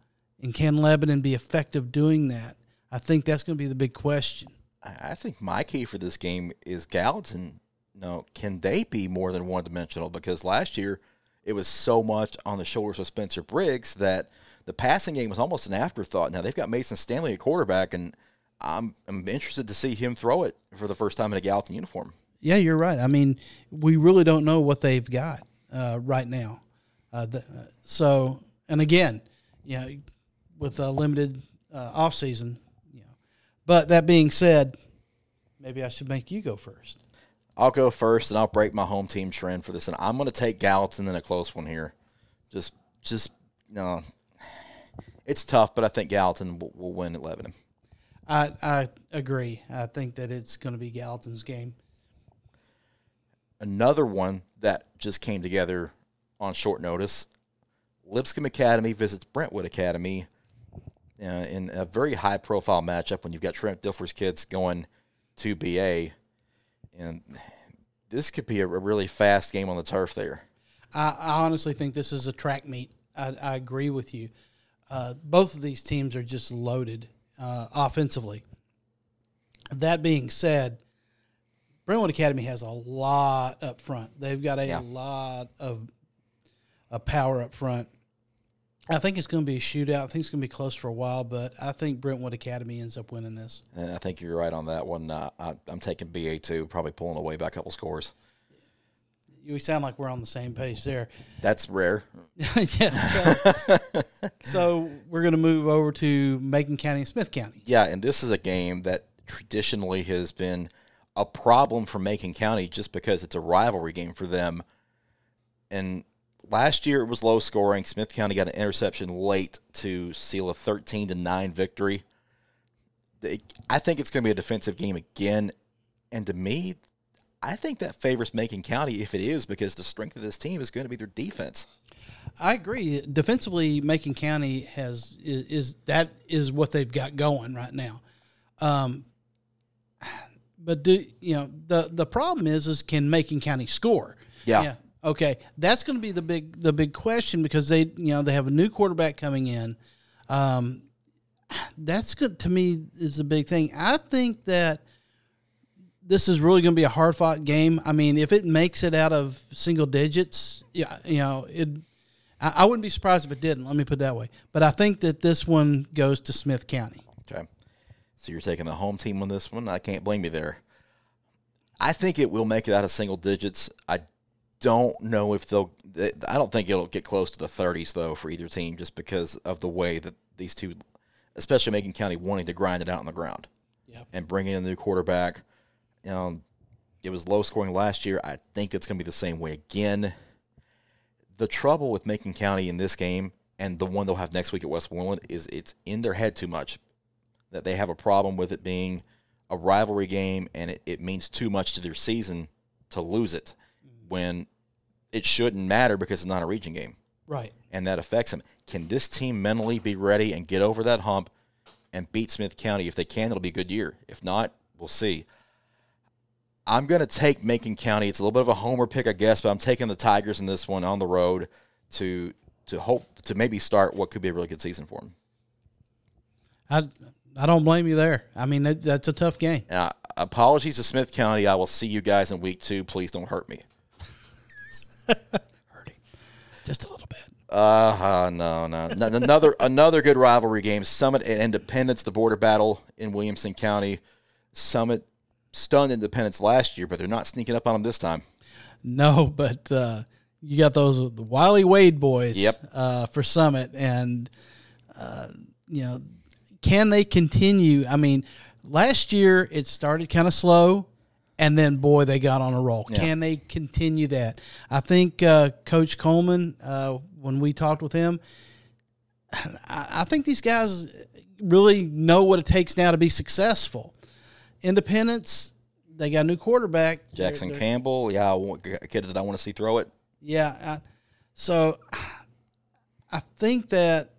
and can Lebanon be effective doing that? I think that's going to be the big question. I think my key for this game is Gallatin. No, can they be more than one dimensional? Because last year it was so much on the shoulders of Spencer Briggs that the passing game was almost an afterthought. Now they've got Mason Stanley at quarterback, and I'm, I'm interested to see him throw it for the first time in a Gallatin uniform. Yeah, you're right. I mean, we really don't know what they've got uh, right now. Uh, the, uh, so, and again, you know, with a limited uh, off season, you know. But that being said, maybe I should make you go first. I'll go first, and I'll break my home team trend for this, and I'm going to take Gallatin in a close one here. Just, just no, it's tough, but I think Gallatin will, will win at Lebanon. I I agree. I think that it's going to be Gallatin's game. another one that just came together on short notice. Lipscomb Academy visits Brentwood Academy uh, in a very high profile matchup when you've got Trent Dilfer's kids going to BA. And this could be a, really fast game on the turf there. I, I honestly think this is a track meet. I, I agree with you. Uh, both of these teams are just loaded uh, offensively. That being said, Brentwood Academy has a lot up front. They've got a Yeah. lot of, of power up front. I think it's going to be a shootout. I think it's going to be close for a while, but I think Brentwood Academy ends up winning this. And I think you're right on that one. Uh, I, I'm taking BA2, probably pulling away by a couple scores. You sound like we're on the same page there. That's rare. yeah. So, so we're going to move over to Macon County and Smith County. Yeah, and this is a game that traditionally has been a problem for Macon County just because it's a rivalry game for them. And last year it was low scoring. Smith County got an interception late to seal a 13 to 9 victory. I think it's going to be a defensive game again. And to me, I think that favors Macon County if it is because the strength of this team is going to be their defense. I agree. Defensively, Macon County has is, is that is what they've got going right now. Um, but do you know the the problem is is can Macon County score? Yeah. Okay, that's going to be the big the big question because they you know they have a new quarterback coming in. Um, that's good to me is the big thing. I think that this is really going to be a hard fought game. I mean, if it makes it out of single digits, yeah, you know, it. I, I wouldn't be surprised if it didn't. Let me put it that way. But I think that this one goes to Smith County. Okay. So you're taking the home team on this one. I can't blame you there. I think it will make it out of single digits. I don't know if they'll. I don't think it'll get close to the 30s though for either team, just because of the way that these two, especially Macon County, wanting to grind it out on the ground Yep. and bring in a new quarterback. Um, it was low scoring last year. I think it's going to be the same way again. The trouble with Macon County in this game and the one they'll have next week at Westmoreland is it's in their head too much. That they have a problem with it being a rivalry game and it, it means too much to their season to lose it when it shouldn't matter because it's not a region game Right. and that affects them. Can this team mentally be ready and get over that hump and beat Smith County? If they can, it'll be a good year. If not, we'll see. I'm going to take Macon County. It's a little bit of a homer pick, I guess, but I'm taking the Tigers in this one on the road to to hope to maybe start what could be a really good season for them. I I don't blame you there. I mean, that, that's a tough game. Uh, apologies to Smith County. I will see you guys in week two. Please don't hurt me. Just a little bit. Uh, uh no, no, no, another another good rivalry game. Summit and Independence, the border battle in Williamson County. Summit stunned Independence last year, but they're not sneaking up on them this time. No, but uh, you got those the Wiley Wade boys. Yep. Uh, for Summit, and uh, you know, can they continue? I mean, last year it started kind of slow, and then boy, they got on a roll. Yeah. Can they continue that? I think uh, Coach Coleman, uh, when we talked with him, I, I think these guys really know what it takes now to be successful. Independence, they got a new quarterback. They're- Jackson they're- Campbell, yeah, I want, a kid that I want to see throw it. yeah. I, so I think that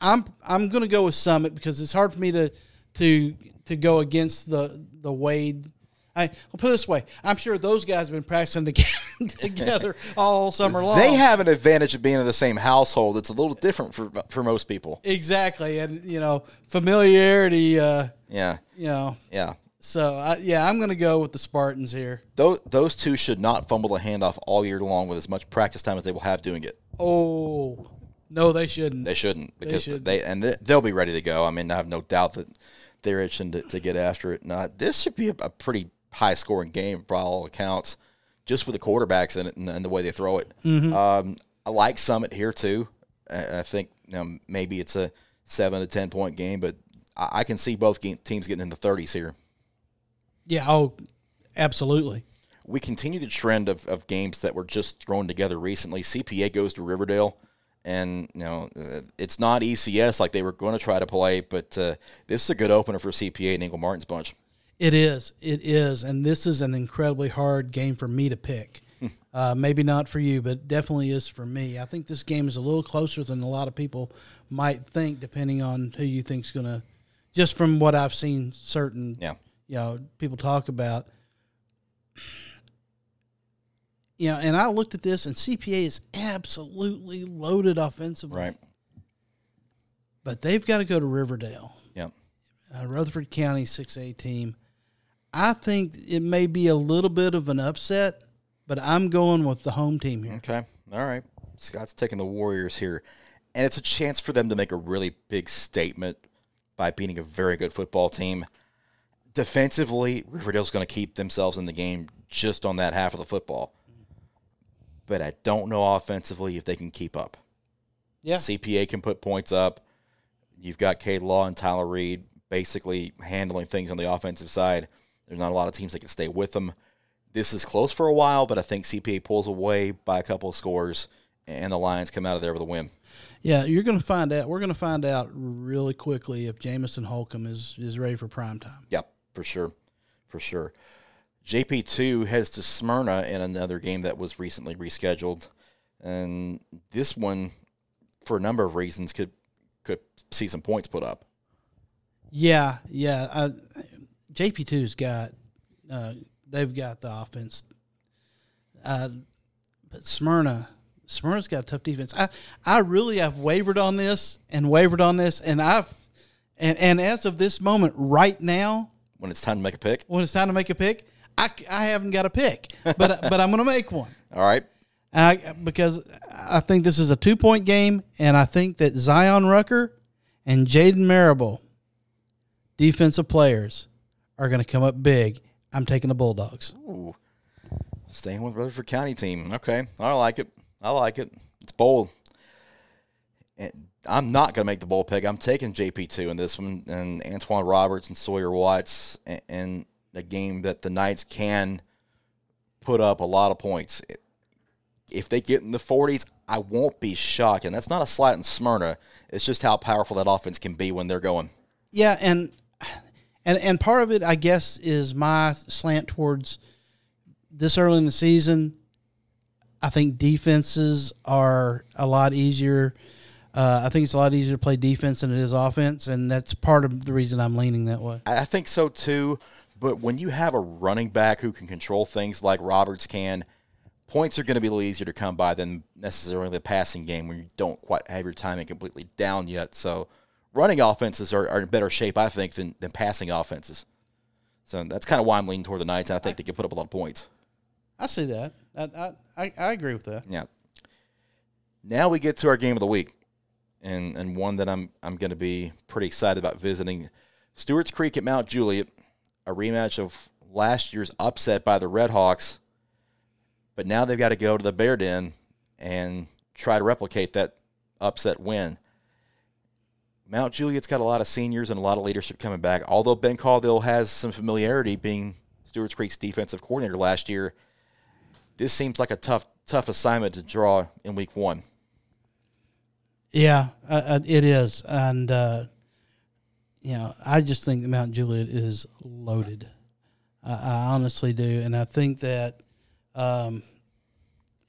I'm I'm going to go with Summit because it's hard for me to to to go against the the Wade. I, I'll put it this way: I'm sure those guys have been practicing together, together all summer long. They have an advantage of being in the same household. It's a little different for for most people. exactly, and you know, familiarity. Uh, Yeah, you know, yeah. so I, yeah, I'm going to go with the Spartans here. Those those two should not fumble a handoff all year long with as much practice time as they will have doing it. Oh no, they shouldn't. They shouldn't because shouldn't. they and they, they'll be ready to go. I mean, I have no doubt that they're itching to, to get after it. Not this should be a, a pretty high scoring game by all accounts, just with the quarterbacks in it and, and the way they throw it. Um, I like Summit here too. I, think you know, maybe it's a seven to ten point game, but I, I can see both game, teams getting in the thirties here. yeah. Oh, absolutely. we continue the trend of, of games that were just thrown together recently. CPA goes to Riverdale, and you know uh, it's not ECS like they were going to try to play, but uh, this is a good opener for CPA and Ingle Martin's bunch. It is. It is. And this is an incredibly hard game for me to pick. uh, maybe not for you, but definitely is for me. I think this game is a little closer than a lot of people might think, depending on who you think's going to, just from what I've seen certain, Yeah, you know, people talk about. You know, and I looked at this, and CPA is absolutely loaded offensively. right. But they've got to go to Riverdale. Yeah, uh, Rutherford County 6A team. I think it may be a little bit of an upset, but I'm going with the home team here. okay, all right. Scott's taking the Warriors here, and it's a chance for them to make a really big statement by beating a very good football team. Defensively, Riverdale's going to keep themselves in the game just on that half of the football. But I don't know offensively if they can keep up. Yeah. CPA can put points up. You've got Cade Law and Tyler Reed basically handling things on the offensive side. There's not a lot of teams that can stay with them. This is close for a while, but I think CPA pulls away by a couple of scores, and the Lions come out of there with a win. Yeah, you're going to find out. We're going to find out really quickly if Jamison Holcomb is, is ready for prime time. Yep, for sure, for sure. JP two heads to Smyrna in another game that was recently rescheduled, and this one, for a number of reasons, could could see some points put up. Yeah, yeah. I, JP2's got, uh, they've got the offense. Uh, but Smyrna, Smyrna's got a tough defense. I, I really have wavered on this and wavered on this, and I've, and, and as of this moment, right now, When it's time to make a pick, when it's time to make a pick, I, I haven't got a pick, but but I'm going to make one. all right. I, because I think this is a two point game, and I think that Zion Rucker and Jaden Marable, defensive players, are going to come up big. I'm taking the Bulldogs. Ooh. Staying with Rutherford County team. Okay. I like it. I like it. It's bold. And I'm not going to make the bowl pick. I'm taking JP2 in this one and Antoine Roberts and Sawyer Watts in- a game that the Knights can put up a lot of points. If they get in the 40s, I won't be shocked. And that's not a slight in Smyrna. It's just how powerful that offense can be when they're going. Yeah, and and and part of it, I guess, is my slant towards this early in the season. I think defenses are a lot easier. Uh, I think it's a lot easier to play defense than it is offense, and that's part of the reason I'm leaning that way. I think so too. But when you have a running back who can control things like Roberts can, points are going to be a little easier to come by than necessarily the passing game when you don't quite have your timing completely down yet. So running offenses are, are in better shape, I think, than, than passing offenses. So that's kind of why I'm leaning toward the Knights, and I think they can put up a lot of points. I see that. I I, I, I agree with that. Yeah. Now we get to our game of the week, and and one that I'm I'm going to be pretty excited about visiting. Stewart's Creek at Mount Juliet, a rematch of last year's upset by the Red Hawks. But now they've got to go to the Bear Den and try to replicate that upset win. Mount Juliet's got a lot of seniors and a lot of leadership coming back. Although Ben Caudill has some familiarity being Stewart's Creek's defensive coordinator last year, this seems like a tough tough assignment to draw in week one. Yeah, uh, uh, it is, and uh, you know, I just think that Mount Juliet is loaded. I, I honestly do, and I think that, um,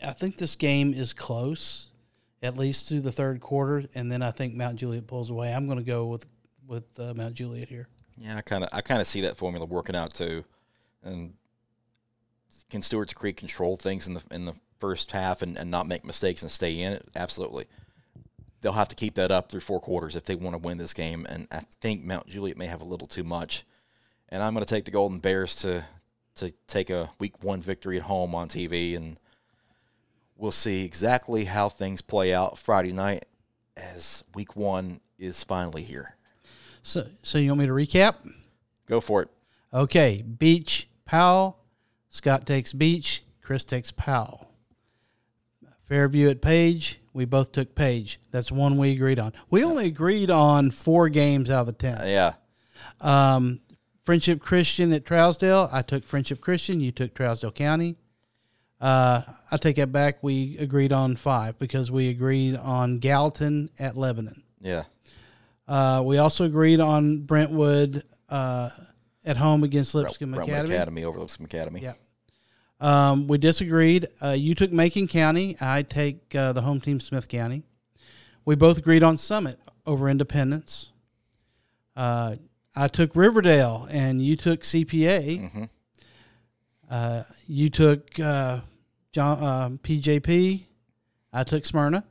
I think this game is close, at least through the third quarter, and then I think Mount Juliet pulls away. I'm going to go with with uh, Mount Juliet here. Yeah, I kind of I kind of see that formula working out too, and can Stewart's Creek control things in the in the first half and, and not make mistakes and stay in it? Absolutely. They'll have to keep that up through four quarters if they want to win this game, and I think Mount Juliet may have a little too much. And I'm going to take the Golden Bears to to take a week one victory at home on TV, and we'll see exactly how things play out Friday night as week one is finally here. So, so you want me to recap? Go for it. Okay, Beech Powell. Scott takes Beech. Chris takes Powell. Fairview at Page. We both took Page. That's one we agreed on. We only agreed on four games out of the ten. Uh, yeah, Um, Friendship Christian at Trousdale. I took Friendship Christian. You took Trousdale County. Uh, I take that back. We agreed on five because we agreed on Gallatin at Lebanon. yeah. Uh, we also agreed on Brentwood uh, at home against Lipscomb Brentwood Academy. Academy over Lipscomb Academy. Yeah. Um, we disagreed. Uh, you took Macon County. I take uh, the home team, Smith County. We both agreed on Summit over Independence. Uh, I took Riverdale, and you took CPA. Mhm. Uh, you took uh, John uh, PJP. I took Smyrna,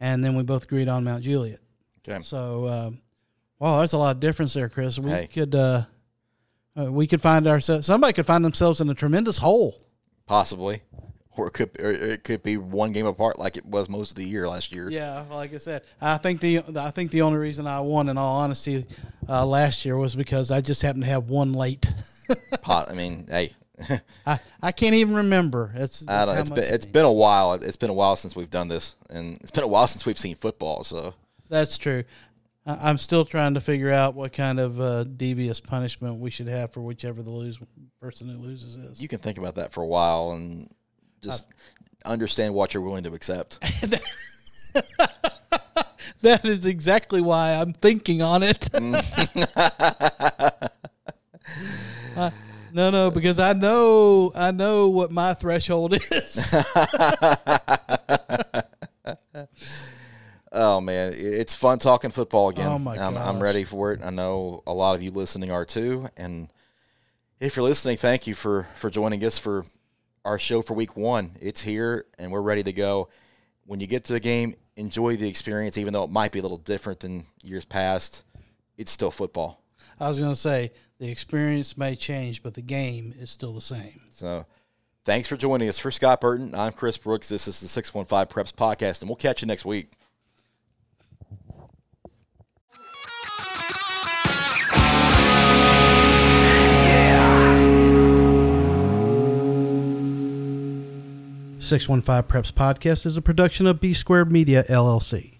and then we both agreed on Mount Juliet. Okay. So, um, wow, that's a lot of difference there, Chris. We Hey. could uh, uh, we could find ourselves. Somebody could find themselves in a tremendous hole. Possibly, or it could or it could be one game apart like it was most of the year last year. Yeah, like I said, I think the I think the only reason I won, in all honesty, uh, last year was because I just happened to have one late. Po- I mean, hey, I, I can't even remember. It's, I don't. It's been it's been a while. It's been a while since we've done this, and it's been a while since we've seen football. So That's true. I- I'm still trying to figure out what kind of uh, devious punishment we should have for whichever the lose person who loses is. you can think about that for a while and just understand what you're willing to accept. that is exactly why I'm thinking on it. Uh, no, no, because I know I know what my threshold is. Oh man, it's fun talking football again. Oh, my I'm, I'm ready for it. I know a lot of you listening are too. And if you're listening, thank you for for joining us for our show for week one. It's here and we're ready to go. When you get to a game, enjoy the experience, even though it might be a little different than years past. It's still football. I was going to say the experience may change, but the game is still the same. So thanks for joining us. For Scott Burton, I'm Chris Brooks. This is the 615 Preps Podcast, and we'll catch you next week. Six One Five Preps Podcast is a production of B Squared Media LLC.